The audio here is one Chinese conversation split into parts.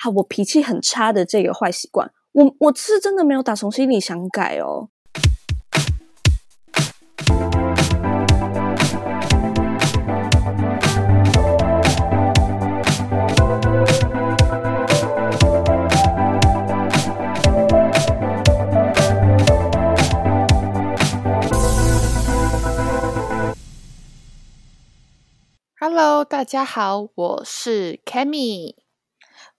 好，我脾气很差的这个坏习惯，我我是真的没有打从心里想改哦。Hello，大家好，我是 Cammy，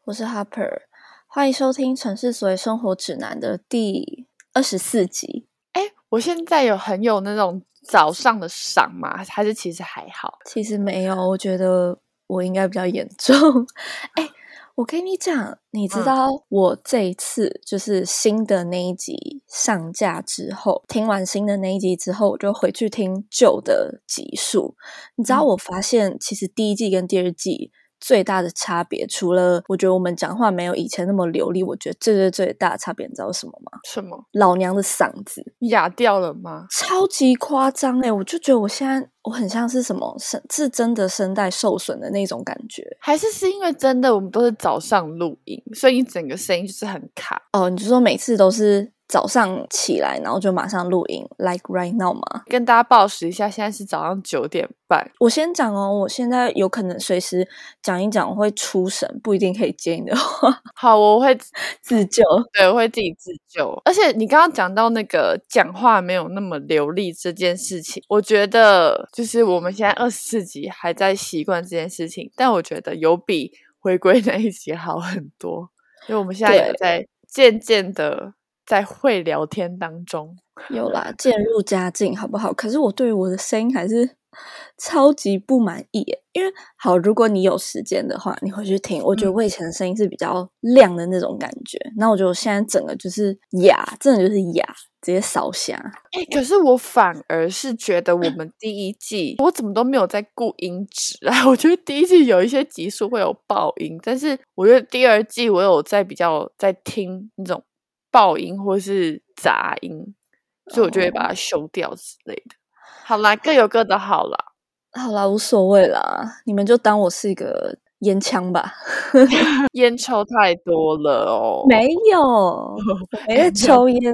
我是 Harper，欢迎收听《城市所谓生活指南》的第二十四集。哎，我现在有很有那种早上的嗓吗？还是其实还好？其实没有，我觉得我应该比较严重。哎。我跟你讲，你知道我这一次就是新的那一集上架之后，听完新的那一集之后，我就回去听旧的集数。你知道，我发现其实第一季跟第二季。最大的差别，除了我觉得我们讲话没有以前那么流利，我觉得最最最大的差别，你知道什么吗？什么？老娘的嗓子哑掉了吗？超级夸张哎！我就觉得我现在我很像是什么声，是真的声带受损的那种感觉，还是是因为真的我们都是早上录音，所以你整个声音就是很卡哦？你就说每次都是。早上起来，然后就马上录音，like right now 嘛。跟大家报时一下，现在是早上九点半。我先讲哦，我现在有可能随时讲一讲会出神，不一定可以接你的话。好，我会 自救，对，我会自己自救。而且你刚刚讲到那个讲话没有那么流利这件事情，我觉得就是我们现在二十四集还在习惯这件事情，但我觉得有比回归那一集好很多，因为我们现在也在渐渐的。在会聊天当中，有啦，渐入佳境，好不好？可是我对我的声音还是超级不满意，因为好，如果你有时间的话，你回去听，我觉得我以前的声音是比较亮的那种感觉。那我觉得我现在整个就是哑，真的就是哑，直接烧瞎。哎，可是我反而是觉得我们第一季，我怎么都没有在顾音质啊？我觉得第一季有一些集数会有爆音，但是我觉得第二季我有在比较在听那种。爆音或是杂音，所以我就会把它修掉之类的。好啦，各有各的好啦。好啦，无所谓啦，你们就当我是一个烟枪吧。烟抽太多了哦。没有，没在抽烟，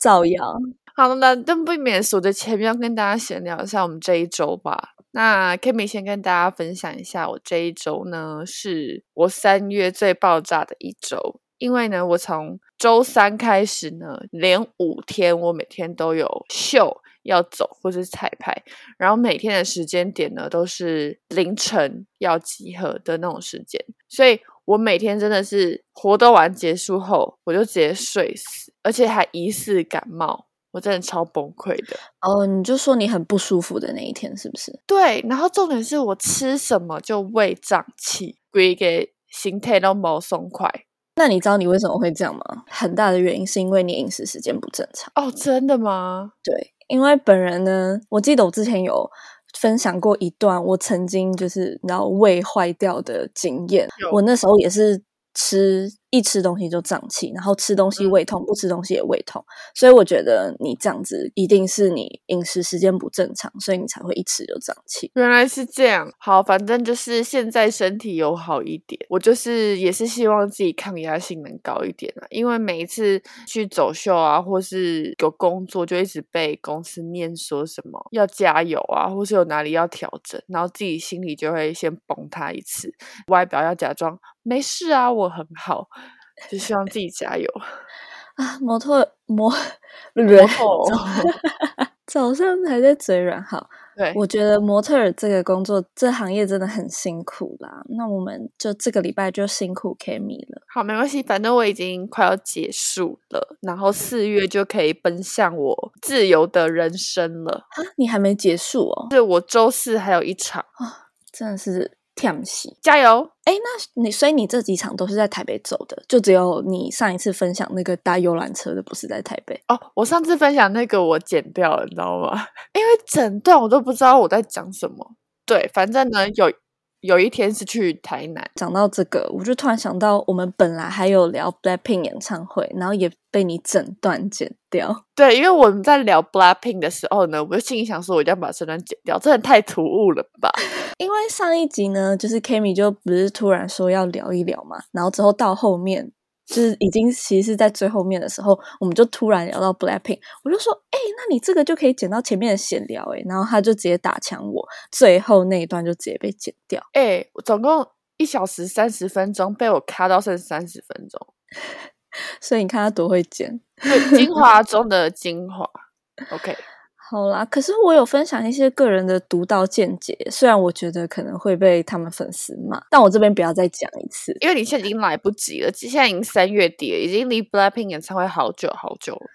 造谣。好了，那但不免数着前面要跟大家闲聊一下我们这一周吧。那 Kimi 先跟大家分享一下，我这一周呢，是我三月最爆炸的一周。因为呢，我从周三开始呢，连五天我每天都有秀要走或是彩排，然后每天的时间点呢都是凌晨要集合的那种时间，所以我每天真的是活动完结束后我就直接睡死，而且还疑似感冒，我真的超崩溃的。哦，你就说你很不舒服的那一天是不是？对，然后重点是我吃什么就胃胀气，鬼给心态都冇松快。那你知道你为什么会这样吗？很大的原因是因为你饮食时间不正常哦，真的吗？对，因为本人呢，我记得我之前有分享过一段我曾经就是然后胃坏掉的经验，我那时候也是吃。一吃东西就胀气，然后吃东西胃痛，不吃东西也胃痛，所以我觉得你这样子一定是你饮食时间不正常，所以你才会一吃就胀气。原来是这样，好，反正就是现在身体有好一点，我就是也是希望自己抗压性能高一点啊，因为每一次去走秀啊，或是有工作，就一直被公司念说什么要加油啊，或是有哪里要调整，然后自己心里就会先崩塌一次，外表要假装没事啊，我很好。就希望自己加油 啊！模特模特早上还在嘴软，好，对，我觉得模特这个工作这行业真的很辛苦啦。那我们就这个礼拜就辛苦 Kimi 了。好，没关系，反正我已经快要结束了，然后四月就可以奔向我自由的人生了。啊，你还没结束哦？是我周四还有一场啊，真的是。跳戏，加油！哎，那你所以你这几场都是在台北走的，就只有你上一次分享那个搭游览车的不是在台北哦。我上次分享那个我剪掉了，你知道吗？因为整段我都不知道我在讲什么。对，反正呢有有一天是去台南。讲到这个，我就突然想到，我们本来还有聊 Blackpink 演唱会，然后也被你整段剪掉。对，因为我们在聊 Blackpink 的时候呢，我就心里想说，我一定要把这段剪掉，真的太突兀了吧？因为上一集呢，就是 Kimi 就不是突然说要聊一聊嘛，然后之后到后面。就是已经其实是在最后面的时候，我们就突然聊到 Blackpink，我就说，哎，那你这个就可以剪到前面的闲聊，哎，然后他就直接打枪我，最后那一段就直接被剪掉，哎，总共一小时三十分钟，被我卡到剩三十分钟，所以你看他多会剪，精华中的精华，OK。好啦，可是我有分享一些个人的独到见解，虽然我觉得可能会被他们粉丝骂，但我这边不要再讲一次，因为你现在已经来不及了，现在已经三月底了，已经离 Blackpink 演唱会好久好久了。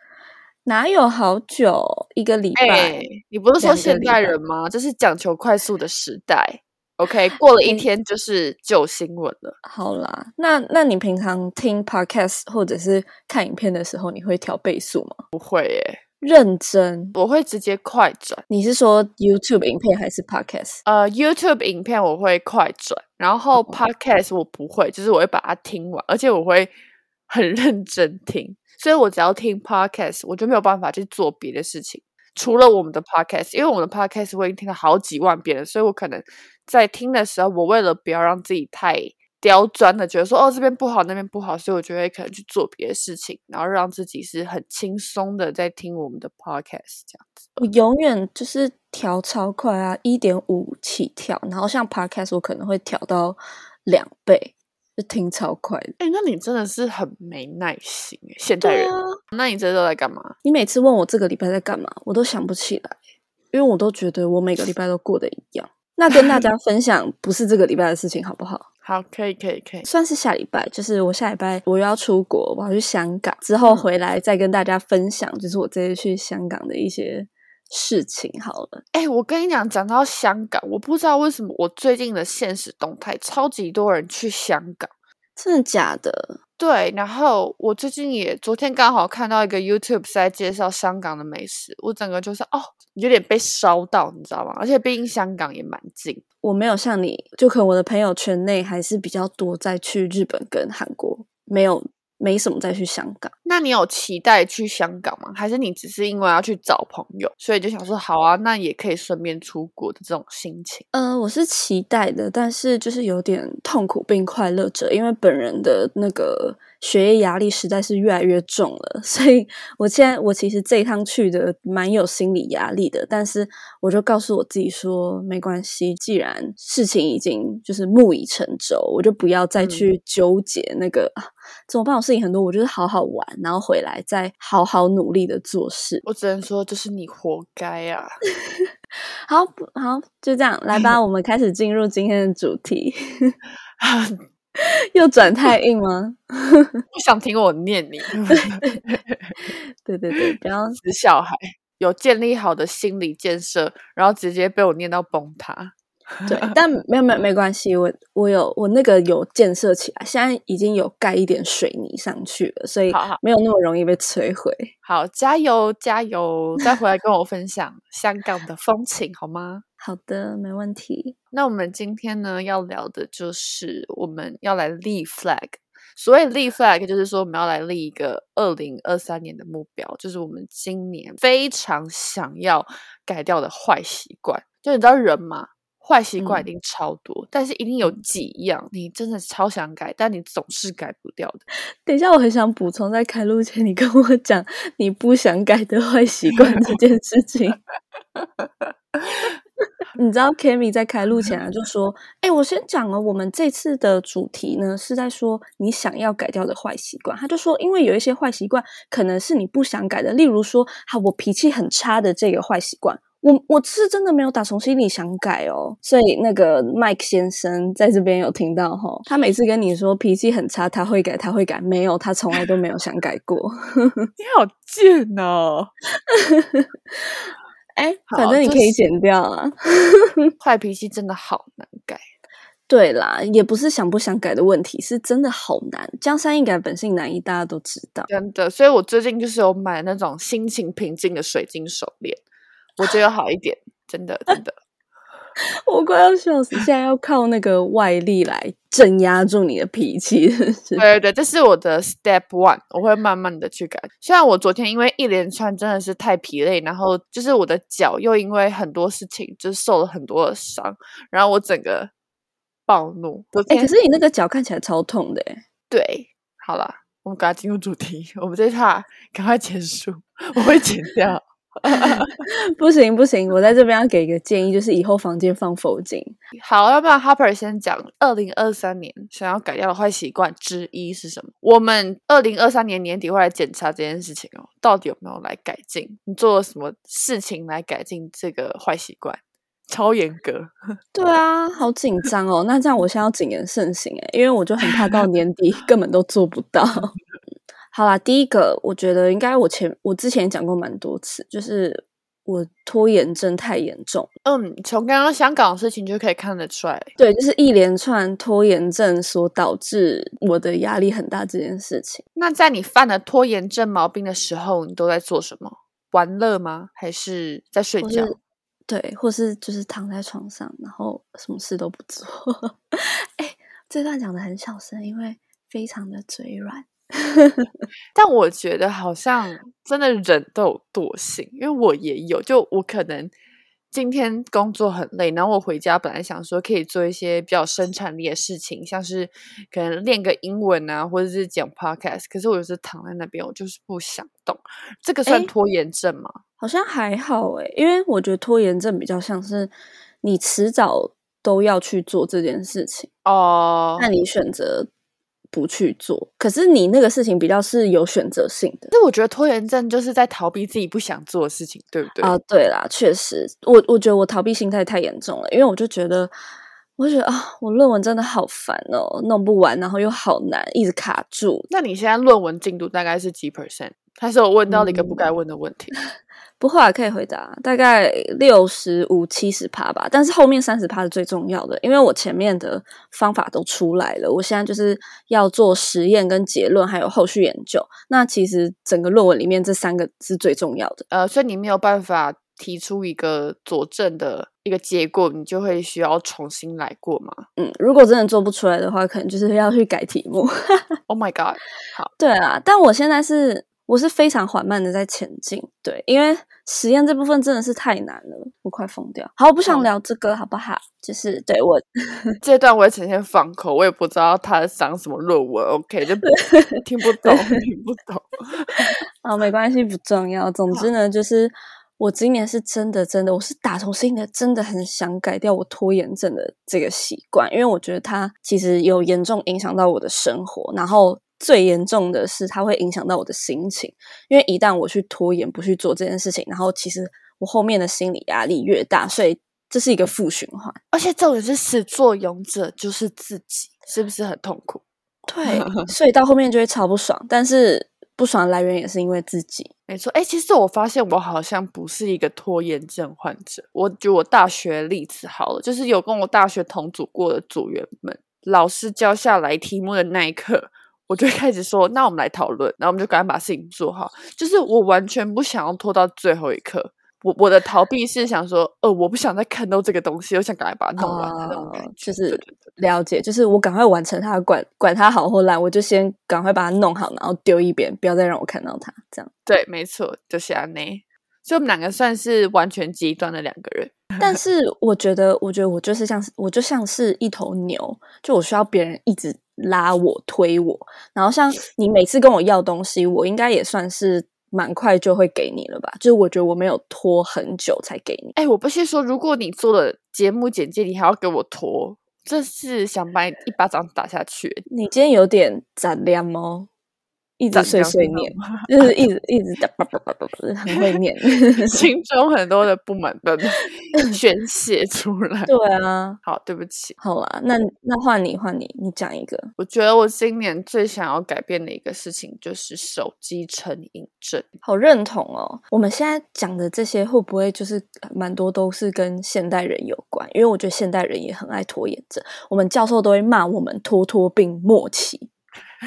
哪有好久？一个礼拜？你不是说现代人吗？这是讲求快速的时代。OK，过了一天就是旧新闻了。好啦，那那你平常听 Podcast 或者是看影片的时候，你会调倍速吗？不会耶。认真，我会直接快转。你是说 YouTube 影片还是 Podcast？呃，YouTube 影片我会快转，然后 Podcast 我不会，就是我会把它听完，而且我会很认真听。所以我只要听 Podcast，我就没有办法去做别的事情，除了我们的 Podcast，因为我们的 Podcast 我已经听了好几万遍了，所以我可能在听的时候，我为了不要让自己太。刁钻的觉得说哦这边不好那边不好，所以我就会可能去做别的事情，然后让自己是很轻松的在听我们的 podcast 这样子。我永远就是调超快啊，一点五起跳，然后像 podcast 我可能会调到两倍，就听超快。哎，那你真的是很没耐心哎，现代人。那你这都在干嘛？你每次问我这个礼拜在干嘛，我都想不起来，因为我都觉得我每个礼拜都过得一样。那跟大 家分享不是这个礼拜的事情好不好？好，可以，可以，可以，算是下礼拜，就是我下礼拜我又要出国，我要去香港，之后回来再跟大家分享，就是我这次去香港的一些事情。好了，哎，我跟你讲，讲到香港，我不知道为什么我最近的现实动态超级多人去香港，真的假的？对，然后我最近也昨天刚好看到一个 YouTube 在介绍香港的美食，我整个就是哦。有点被烧到，你知道吗？而且毕竟香港也蛮近，我没有像你，就可能我的朋友圈内还是比较多在去日本跟韩国，没有。没什么再去香港，那你有期待去香港吗？还是你只是因为要去找朋友，所以就想说好啊，那也可以顺便出国的这种心情？呃，我是期待的，但是就是有点痛苦并快乐着，因为本人的那个学业压力实在是越来越重了，所以我现在我其实这一趟去的蛮有心理压力的，但是我就告诉我自己说没关系，既然事情已经就是木已成舟，我就不要再去纠结那个。怎么办？我事情很多，我就是好好玩，然后回来再好好努力的做事。我只能说，就是你活该啊！好好，就这样来吧。我们开始进入今天的主题。又转太硬吗？不想听我念你。对对对，不要死小孩。有建立好的心理建设，然后直接被我念到崩塌。对，但没有没有没关系，我我有我那个有建设起来，现在已经有盖一点水泥上去了，所以没有那么容易被摧毁。好，加油加油！再回来跟我分享香港的风情好吗？好的，没问题。那我们今天呢要聊的就是我们要来立 flag。所谓立 flag，就是说我们要来立一个二零二三年的目标，就是我们今年非常想要改掉的坏习惯。就你知道人嘛？坏习惯一定超多，但是一定有几样你真的超想改，但你总是改不掉的。等一下，我很想补充，在开录前你跟我讲你不想改的坏习惯这件事情。你知道 k a m i 在开录前啊就说：“哎，我先讲了，我们这次的主题呢是在说你想要改掉的坏习惯。”他就说：“因为有一些坏习惯可能是你不想改的，例如说，哈，我脾气很差的这个坏习惯。”我我是真的没有打从心里想改哦，所以那个 Mike 先生在这边有听到哈，他每次跟你说脾气很差，他会改，他会改，没有，他从来都没有想改过。你好贱哦！哎，反正你可以剪掉啊。坏脾气真的好难改。对啦，也不是想不想改的问题，是真的好难。江山易改，本性难移，大家都知道。真的，所以我最近就是有买那种心情平静的水晶手链。我觉得好一点，真的真的。我快要笑死！现在要靠那个外力来镇压住你的脾气，对对对，这是我的 step one，我会慢慢的去改。虽然我昨天因为一连串真的是太疲累，然后就是我的脚又因为很多事情就是受了很多的伤，然后我整个暴怒。哎，可是你那个脚看起来超痛的，对，好了，我们赶快进入主题，我们这趴赶快结束，我会剪掉。不行不行，我在这边要给一个建议，就是以后房间放佛经。好，要不然 Harper 先讲，二零二三年想要改掉的坏习惯之一是什么？我们二零二三年年底会来检查这件事情哦，到底有没有来改进？你做了什么事情来改进这个坏习惯？超严格。对啊，好紧张哦。那这样我现在要谨言慎行哎，因为我就很怕到年底根本都做不到。好啦，第一个我觉得应该我前我之前讲过蛮多次，就是我拖延症太严重。嗯，从刚刚香港的事情就可以看得出来，对，就是一连串拖延症所导致我的压力很大这件事情。那在你犯了拖延症毛病的时候，你都在做什么？玩乐吗？还是在睡觉？对，或是就是躺在床上，然后什么事都不做。哎，这段讲的很小声，因为非常的嘴软。但我觉得好像真的人都有惰性，因为我也有。就我可能今天工作很累，然后我回家本来想说可以做一些比较生产力的事情，像是可能练个英文啊，或者是讲 podcast。可是我就是躺在那边，我就是不想动。这个算拖延症吗？好像还好诶，因为我觉得拖延症比较像是你迟早都要去做这件事情哦，那你选择。不去做，可是你那个事情比较是有选择性的。那我觉得拖延症就是在逃避自己不想做的事情，对不对？啊，对啦，确实，我我觉得我逃避心态太严重了，因为我就觉得，我就觉得啊，我论文真的好烦哦，弄不完，然后又好难，一直卡住。那你现在论文进度大概是几 percent？还是我问到了一个不该问的问题？不会，可以回答，大概六十五七十趴吧。但是后面三十趴是最重要的，因为我前面的方法都出来了，我现在就是要做实验跟结论，还有后续研究。那其实整个论文里面这三个是最重要的。呃，所以你没有办法提出一个佐证的一个结果，你就会需要重新来过吗？嗯，如果真的做不出来的话，可能就是要去改题目。Oh my god！好，对啊，但我现在是。我是非常缓慢的在前进，对，因为实验这部分真的是太难了，我快疯掉。好，我不想聊这个，好不好？就是对我 这段我也呈现放口，我也不知道他想什么论文，OK，就听不懂，听不懂。啊，没关系，不重要。总之呢，就是我今年是真的，真的，我是打从心里真的很想改掉我拖延症的这个习惯，因为我觉得它其实有严重影响到我的生活，然后。最严重的是，它会影响到我的心情，因为一旦我去拖延不去做这件事情，然后其实我后面的心理压力越大，所以这是一个负循环。而且重点是始作俑者就是自己，是不是很痛苦？对，所以到后面就会超不爽。但是不爽的来源也是因为自己，没错。哎，其实我发现我好像不是一个拖延症患者。我举我大学例子好了，就是有跟我大学同组过的组员们，老师教下来题目的那一刻。我就开始说，那我们来讨论，然后我们就赶快把事情做好。就是我完全不想要拖到最后一刻。我我的逃避是想说，呃，我不想再看到这个东西，我想赶快把它弄完。就是了解，就是我赶快完成它，管管它好或烂，我就先赶快把它弄好，然后丢一边，不要再让我看到它。这样对，没错，就是安内。所以我们两个算是完全极端的两个人。但是我觉得，我觉得我就是像是，我就像是一头牛，就我需要别人一直。拉我推我，然后像你每次跟我要东西，我应该也算是蛮快就会给你了吧？就是我觉得我没有拖很久才给你。哎，我不是说如果你做了节目简介，你还要给我拖，这是想把你一巴掌打下去。你今天有点咋亮吗？一直碎碎念，就是一直一直的叭叭叭叭叭，很会念，心中很多的不满的 宣泄出来。对啊，好，对不起。好啊，那那换你换你，你讲一个。我觉得我今年最想要改变的一个事情就是手机成瘾症。好认同哦。我们现在讲的这些会不会就是蛮多都是跟现代人有关？因为我觉得现代人也很爱拖延症。我们教授都会骂我们拖拖病末期。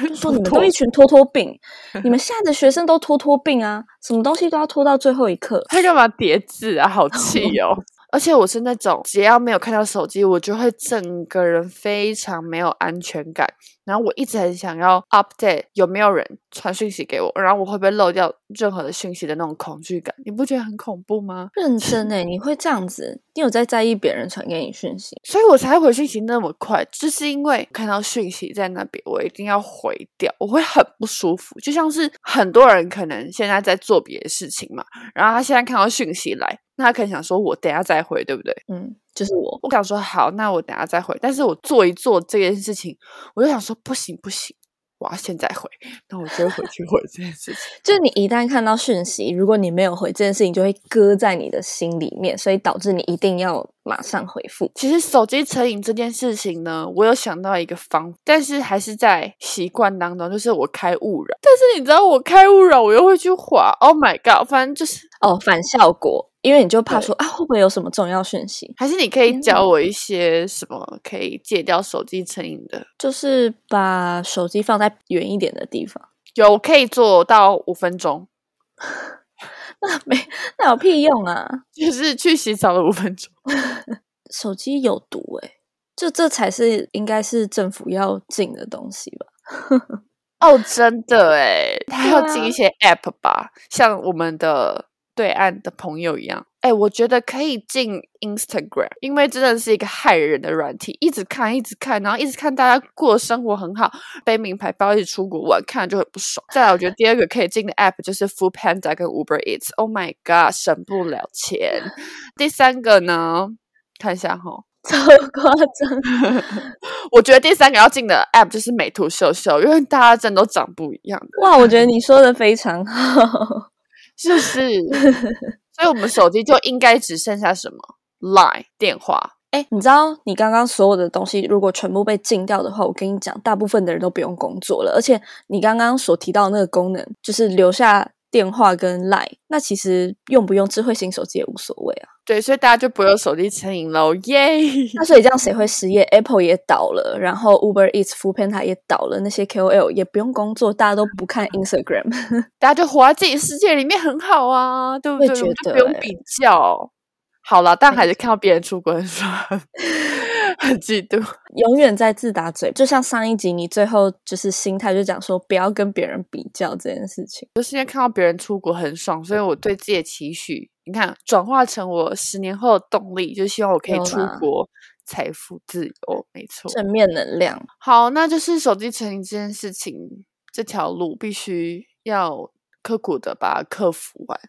就 说你们都一群拖拖病，你们现在的学生都拖拖病啊，什么东西都要拖到最后一刻。他干嘛叠字啊？好气 哦！而且我是那种只要没有看到手机，我就会整个人非常没有安全感。然后我一直很想要 update 有没有人传讯息给我，然后我会不会漏掉任何的讯息的那种恐惧感，你不觉得很恐怖吗？认真诶，你会这样子？你有在在意别人传给你讯息？所以我才回讯息那么快，就是因为看到讯息在那边，我一定要回掉，我会很不舒服。就像是很多人可能现在在做别的事情嘛，然后他现在看到讯息来，那他可能想说我等下再回，对不对？嗯，就是我。我想说好，那我等下再回。但是我做一做这件事情，我就想说不行不行，我要现在回。那我就回去回这件事情。就是你一旦看到讯息，如果你没有回这件事情，就会搁在你的心里面，所以导致你一定要马上回复。其实手机成瘾这件事情呢，我有想到一个方，但是还是在习惯当中，就是我开勿扰。但是你知道我开勿扰，我又会去滑。Oh my god！反正就是哦，反效果。因为你就怕说啊，会不会有什么重要讯息？还是你可以教我一些什么可以戒掉手机成瘾的？就是把手机放在远一点的地方。有可以做到五分钟，那没那有屁用啊！就是去洗澡的五分钟。手机有毒哎，就这才是应该是政府要禁的东西吧？哦，真的哎，他要禁一些 App 吧，像我们的。对岸的朋友一样，哎，我觉得可以进 Instagram，因为真的是一个害人的软体，一直看，一直看，然后一直看大家过生活很好，背名牌包，一直出国玩，看了就很不爽。再来，我觉得第二个可以进的 App 就是 Food Panda 跟 Uber Eats，Oh my god，省不了钱。第三个呢，看一下哈，超夸张。我觉得第三个要进的 App 就是美图秀秀，因为大家真的都长不一样。哇，我觉得你说的非常好。是不是，所以我们手机就应该只剩下什么 Line 电话。哎，你知道你刚刚所有的东西如果全部被禁掉的话，我跟你讲，大部分的人都不用工作了。而且你刚刚所提到那个功能，就是留下。电话跟 Line，那其实用不用智慧型手机也无所谓啊。对，所以大家就不用手机成瘾喽，耶！那所以这样谁会失业？Apple 也倒了，然后 Uber Eats、Food Panda 也倒了，那些 KOL 也不用工作，大家都不看 Instagram，大家就活在自己世界里面，很好啊，对不对？就不用比较。好了，但还是看到别人出国很爽，很嫉妒，永远在自打嘴。就像上一集，你最后就是心态就讲说，不要跟别人比较这件事情。就是因为看到别人出国很爽，所以我对自己的期许，你看转化成我十年后的动力，就希望我可以出国，财富自由。没错，正面能量。好，那就是手机成瘾这件事情，这条路必须要刻苦的把它克服完。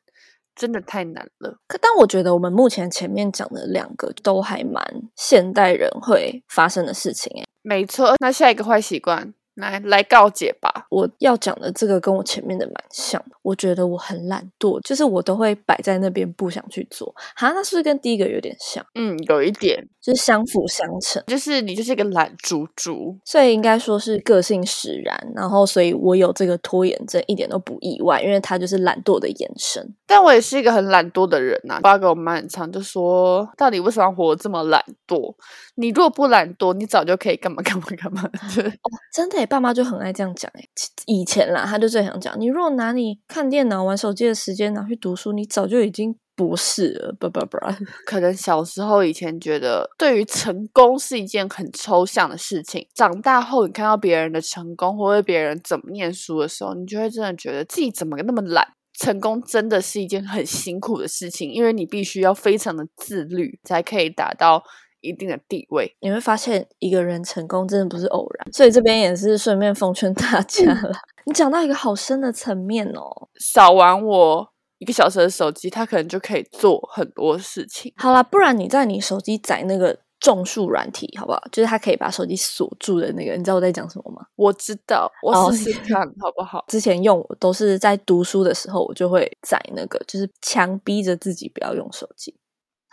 真的太难了。可但我觉得我们目前前面讲的两个都还蛮现代人会发生的事情诶。没错，那下一个坏习惯。来来告解吧！我要讲的这个跟我前面的蛮像，我觉得我很懒惰，就是我都会摆在那边不想去做。哈，那是不是跟第一个有点像？嗯，有一点，就是相辅相成。就是你就是一个懒猪猪，所以应该说是个性使然。然后，所以我有这个拖延症一点都不意外，因为它就是懒惰的延伸。但我也是一个很懒惰的人呐。爸给我妈很常就说，到底为什么活这么懒惰？你如果不懒惰，你早就可以干嘛干嘛干嘛。哦，真的。爸妈就很爱这样讲哎，以前啦，他就最想讲，你如果拿你看电脑、玩手机的时间拿去读书，你早就已经不是了。不不不，可能小时候以前觉得，对于成功是一件很抽象的事情。长大后，你看到别人的成功，或者别人怎么念书的时候，你就会真的觉得自己怎么那么懒。成功真的是一件很辛苦的事情，因为你必须要非常的自律，才可以达到。一定的地位，你会发现一个人成功真的不是偶然，所以这边也是顺便奉劝大家了。你讲到一个好深的层面哦，少玩我一个小时的手机，他可能就可以做很多事情。好啦，不然你在你手机载那个种树软体好不好？就是它可以把手机锁住的那个，你知道我在讲什么吗？我知道，我试试看好不好？之前用我都是在读书的时候，我就会载那个，就是强逼着自己不要用手机。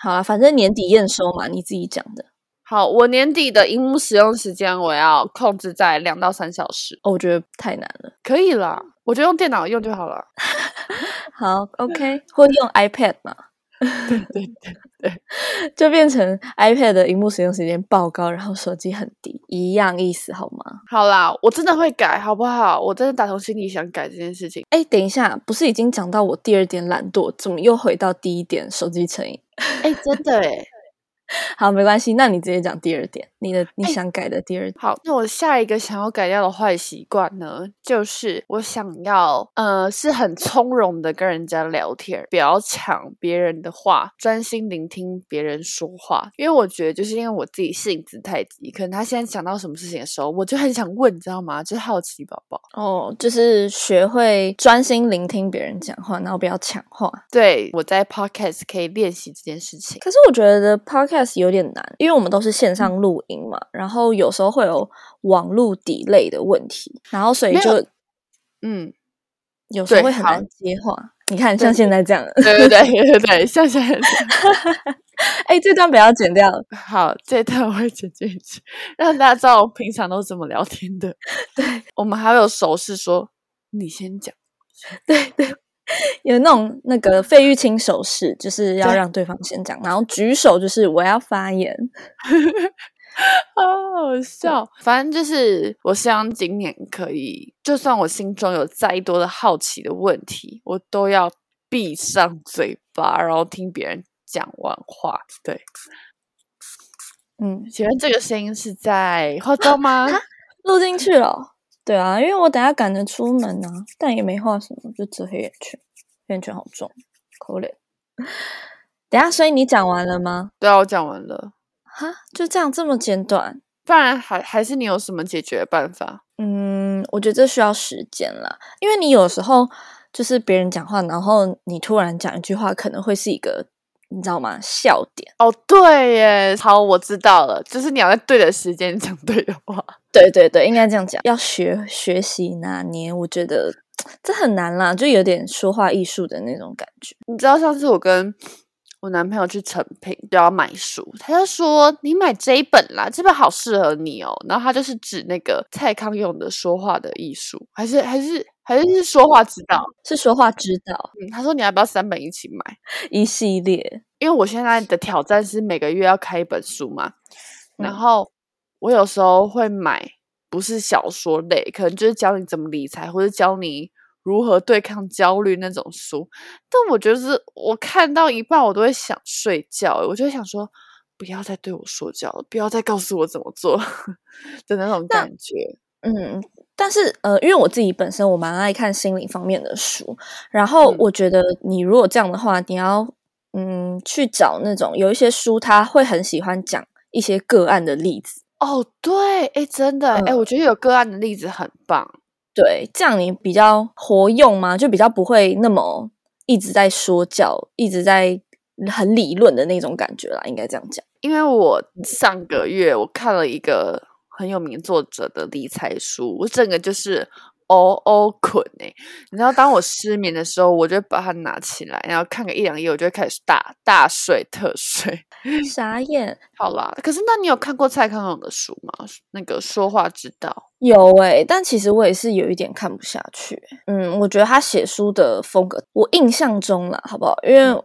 好了，反正年底验收嘛，你自己讲的。好，我年底的荧幕使用时间我要控制在两到三小时。哦，我觉得太难了。可以啦，我就用电脑用就好了。好，OK，或用 iPad 嘛。对对对对，就变成 iPad 的荧幕使用时间爆高，然后手机很低，一样意思好吗？好啦，我真的会改，好不好？我真的打从心里想改这件事情。哎，等一下，不是已经讲到我第二点懒惰，怎么又回到第一点手机成瘾？哎，真的哎。好，没关系，那你直接讲第二点，你的你想改的第二点。好，那我下一个想要改掉的坏习惯呢，就是我想要呃是很从容的跟人家聊天，不要抢别人的话，专心聆听别人说话。因为我觉得，就是因为我自己性子太急，可能他现在想到什么事情的时候，我就很想问，你知道吗？就是好奇宝宝哦，就是学会专心聆听别人讲话，然后不要抢话。对，我在 podcast 可以练习这件事情。可是我觉得 podcast 有点难，因为我们都是线上录音嘛，然后有时候会有网络底类的问题，然后所以就嗯，有时候会很难接话。你看，像现在这样，对对对对对，像现在。哎，这段不要剪掉。好，这段我会剪进去，让大家知道我平常都怎么聊天的。对，我们还有手势说你先讲。对对。有那种那个费玉清手势，就是要让对方先讲，然后举手就是我要发言，好好笑。反正就是我希望今年可以，就算我心中有再多的好奇的问题，我都要闭上嘴巴，然后听别人讲完话。对，嗯，请问这个声音是在化妆吗？录进去了。对啊，因为我等下赶着出门啊，但也没画什么，就遮黑眼圈，黑眼圈好重，可怜。等下，所以你讲完了吗？对啊，我讲完了。哈，就这样这么简短？不然还还是你有什么解决办法？嗯，我觉得这需要时间啦，因为你有时候就是别人讲话，然后你突然讲一句话，可能会是一个。你知道吗？笑点哦，对耶，好，我知道了，就是你要在对的时间讲对的话。对对对，应该这样讲，要学学习拿捏，我觉得这很难啦，就有点说话艺术的那种感觉。你知道上次我跟我男朋友去成品就要买书，他就说你买这一本啦，这本好适合你哦。然后他就是指那个蔡康永的说话的艺术，还是还是。还是是说话之道，是说话之道。嗯，他说你要不要三本一起买一系列？因为我现在的挑战是每个月要开一本书嘛。然后我有时候会买不是小说类，可能就是教你怎么理财或者教你如何对抗焦虑那种书。但我觉得是我看到一半我都会想睡觉，我就想说不要再对我说教了，不要再告诉我怎么做 的那种感觉。嗯。但是，呃，因为我自己本身我蛮爱看心理方面的书，然后我觉得你如果这样的话，你要嗯去找那种有一些书，他会很喜欢讲一些个案的例子。哦，对，哎，真的，哎，我觉得有个案的例子很棒。对，这样你比较活用吗？就比较不会那么一直在说教，一直在很理论的那种感觉啦。应该这样讲，因为我上个月我看了一个。很有名作者的理财书，我整个就是哦哦困哎！你知道，当我失眠的时候，我就把它拿起来，然后看个一两页，我就会开始大大睡特睡。傻眼，好啦。可是，那你有看过蔡康永的书吗？那个说话之道有哎，但其实我也是有一点看不下去。嗯，我觉得他写书的风格，我印象中了，好不好？因为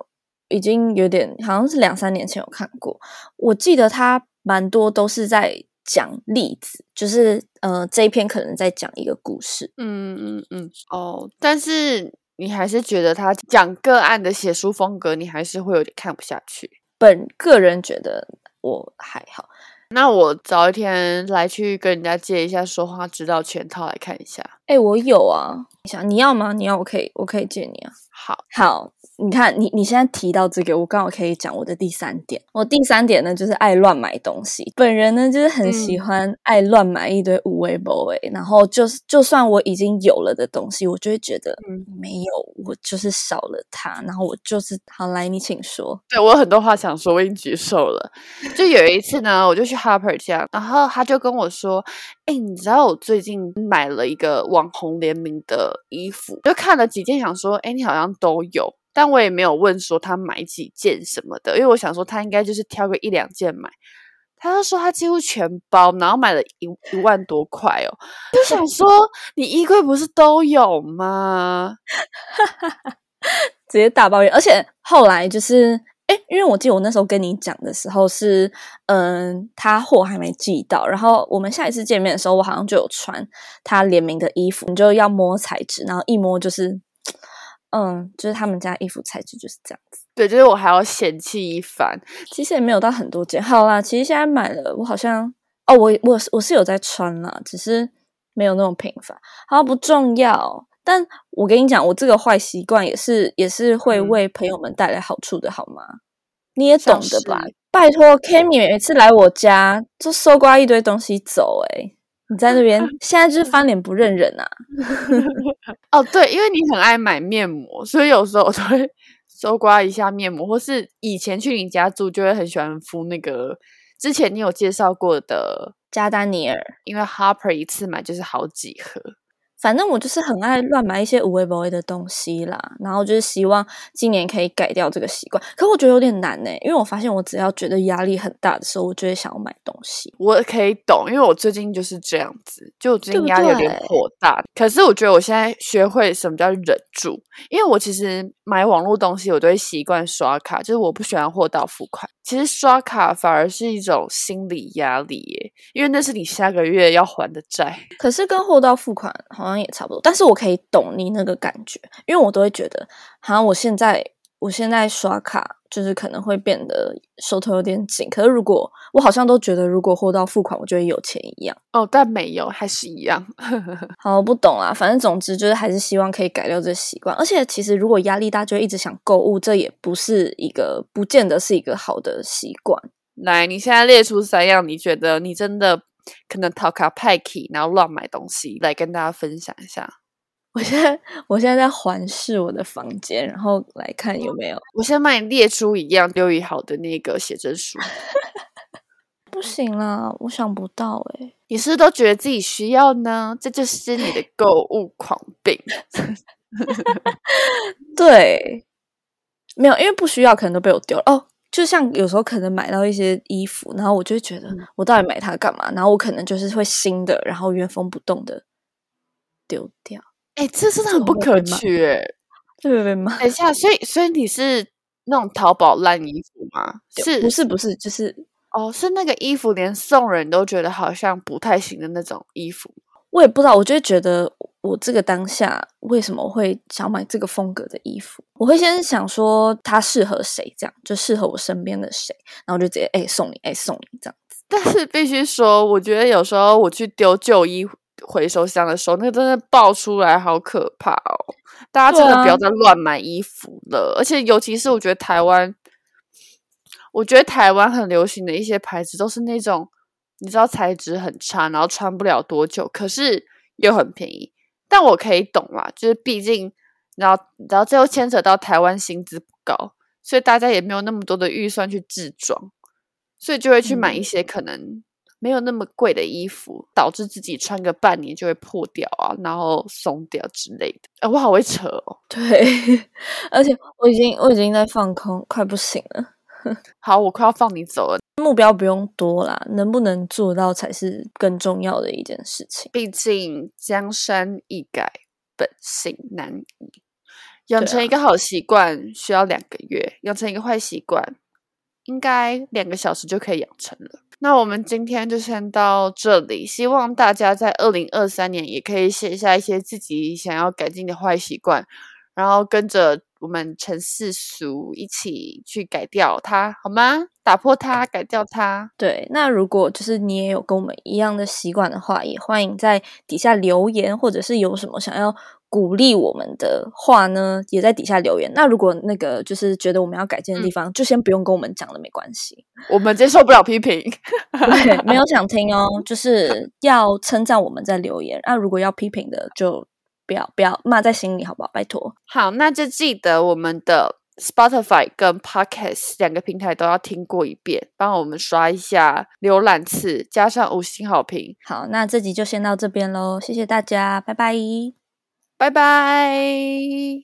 已经有点好像是两三年前有看过，我记得他蛮多都是在。讲例子，就是呃，这一篇可能在讲一个故事。嗯嗯嗯哦，但是你还是觉得他讲个案的写书风格，你还是会有点看不下去。本个人觉得我还好。那我早一天来去跟人家借一下说话指导全套来看一下。哎，我有啊，你想你要吗？你要我可以，我可以借你啊。好，好。你看，你你现在提到这个，我刚好可以讲我的第三点。我第三点呢，就是爱乱买东西。本人呢，就是很喜欢爱乱买一堆无为 boy，然后就是就算我已经有了的东西，我就会觉得没有，我就是少了它。然后我就是好来，你请说。对我有很多话想说，我已经举手了。就有一次呢，我就去 Harper 家，然后他就跟我说：“哎，你知道我最近买了一个网红联名的衣服，就看了几件，想说，哎，你好像都有。”但我也没有问说他买几件什么的，因为我想说他应该就是挑个一两件买。他就说他几乎全包，然后买了一一万多块哦。就想说你衣柜不是都有吗？直接大抱怨。而且后来就是，哎，因为我记得我那时候跟你讲的时候是，嗯，他货还没寄到，然后我们下一次见面的时候，我好像就有穿他联名的衣服，你就要摸材质，然后一摸就是。嗯，就是他们家衣服材质就是这样子。对，就是我还要嫌弃一番。其实也没有到很多件。好啦，其实现在买了，我好像哦，我我我是有在穿啦，只是没有那种频繁。好，不重要。但我跟你讲，我这个坏习惯也是也是会为朋友们带来好处的，好吗？你也懂得吧？拜托，Kimi 每次来我家就搜刮一堆东西走，哎你在那边 现在就是翻脸不认人啊！哦，对，因为你很爱买面膜，所以有时候我都会 搜刮一下面膜，或是以前去你家住就会很喜欢敷那个之前你有介绍过的加丹尼尔，因为 Harper 一次买就是好几盒。反正我就是很爱乱买一些无谓不谓的东西啦，然后就是希望今年可以改掉这个习惯。可我觉得有点难呢，因为我发现我只要觉得压力很大的时候，我就会想要买东西。我可以懂，因为我最近就是这样子，就我最近压力有点颇大。可是我觉得我现在学会什么叫忍住，因为我其实买网络东西，我都会习惯刷卡，就是我不喜欢货到付款。其实刷卡反而是一种心理压力耶，因为那是你下个月要还的债。可是跟货到付款好像也差不多，但是我可以懂你那个感觉，因为我都会觉得，好像我现在。我现在刷卡就是可能会变得手头有点紧，可是如果我好像都觉得如果货到付款，我就会有钱一样哦，但没有，还是一样。好，我不懂啊，反正总之就是还是希望可以改掉这习惯。而且其实如果压力大，就一直想购物，这也不是一个不见得是一个好的习惯。来，你现在列出三样，你觉得你真的可能套卡派 key，然后乱买东西，来跟大家分享一下。我现在我现在在环视我的房间，然后来看有没有。我先帮你列出一样丢一好的那个写真书。不行啦，我想不到哎。你是都觉得自己需要呢？这就是你的购物狂病。对，没有，因为不需要，可能都被我丢了。哦，就像有时候可能买到一些衣服，然后我就会觉得我到底买它干嘛？然后我可能就是会新的，然后原封不动的丢掉。哎，这真的很不可取哎！对对对，等一下，所以所以你是那种淘宝烂衣服吗？是不是不是？就是哦，是那个衣服连送人都觉得好像不太行的那种衣服。我也不知道，我就觉得我这个当下为什么会想买这个风格的衣服？我会先想说它适合谁，这样就适合我身边的谁，然后就直接哎送你，哎送你这样子。但是必须说，我觉得有时候我去丢旧衣。回收箱的时候，那个真的爆出来，好可怕哦！大家真的不要再乱买衣服了，而且尤其是我觉得台湾，我觉得台湾很流行的一些牌子都是那种你知道材质很差，然后穿不了多久，可是又很便宜。但我可以懂啦，就是毕竟然后然后最后牵扯到台湾薪资不高，所以大家也没有那么多的预算去制装，所以就会去买一些可能。没有那么贵的衣服，导致自己穿个半年就会破掉啊，然后松掉之类的。哎，我好会扯哦。对，而且我已经我已经在放空，快不行了。好，我快要放你走了。目标不用多啦，能不能做到才是更重要的一件事情。毕竟江山易改，本性难移。养成一个好习惯需要两个月，养成一个坏习惯应该两个小时就可以养成了。那我们今天就先到这里，希望大家在二零二三年也可以写下一些自己想要改进的坏习惯，然后跟着我们陈世俗一起去改掉它，好吗？打破它，改掉它。对，那如果就是你也有跟我们一样的习惯的话，也欢迎在底下留言，或者是有什么想要。鼓励我们的话呢，也在底下留言。那如果那个就是觉得我们要改进的地方，就先不用跟我们讲了，没关系。我们接受不了批评，对，没有想听哦。就是要称赞我们在留言，那如果要批评的，就不要不要骂在心里，好不好？拜托。好，那就记得我们的 Spotify 跟 Podcast 两个平台都要听过一遍，帮我们刷一下浏览次，加上五星好评。好，那这集就先到这边喽，谢谢大家，拜拜。拜拜。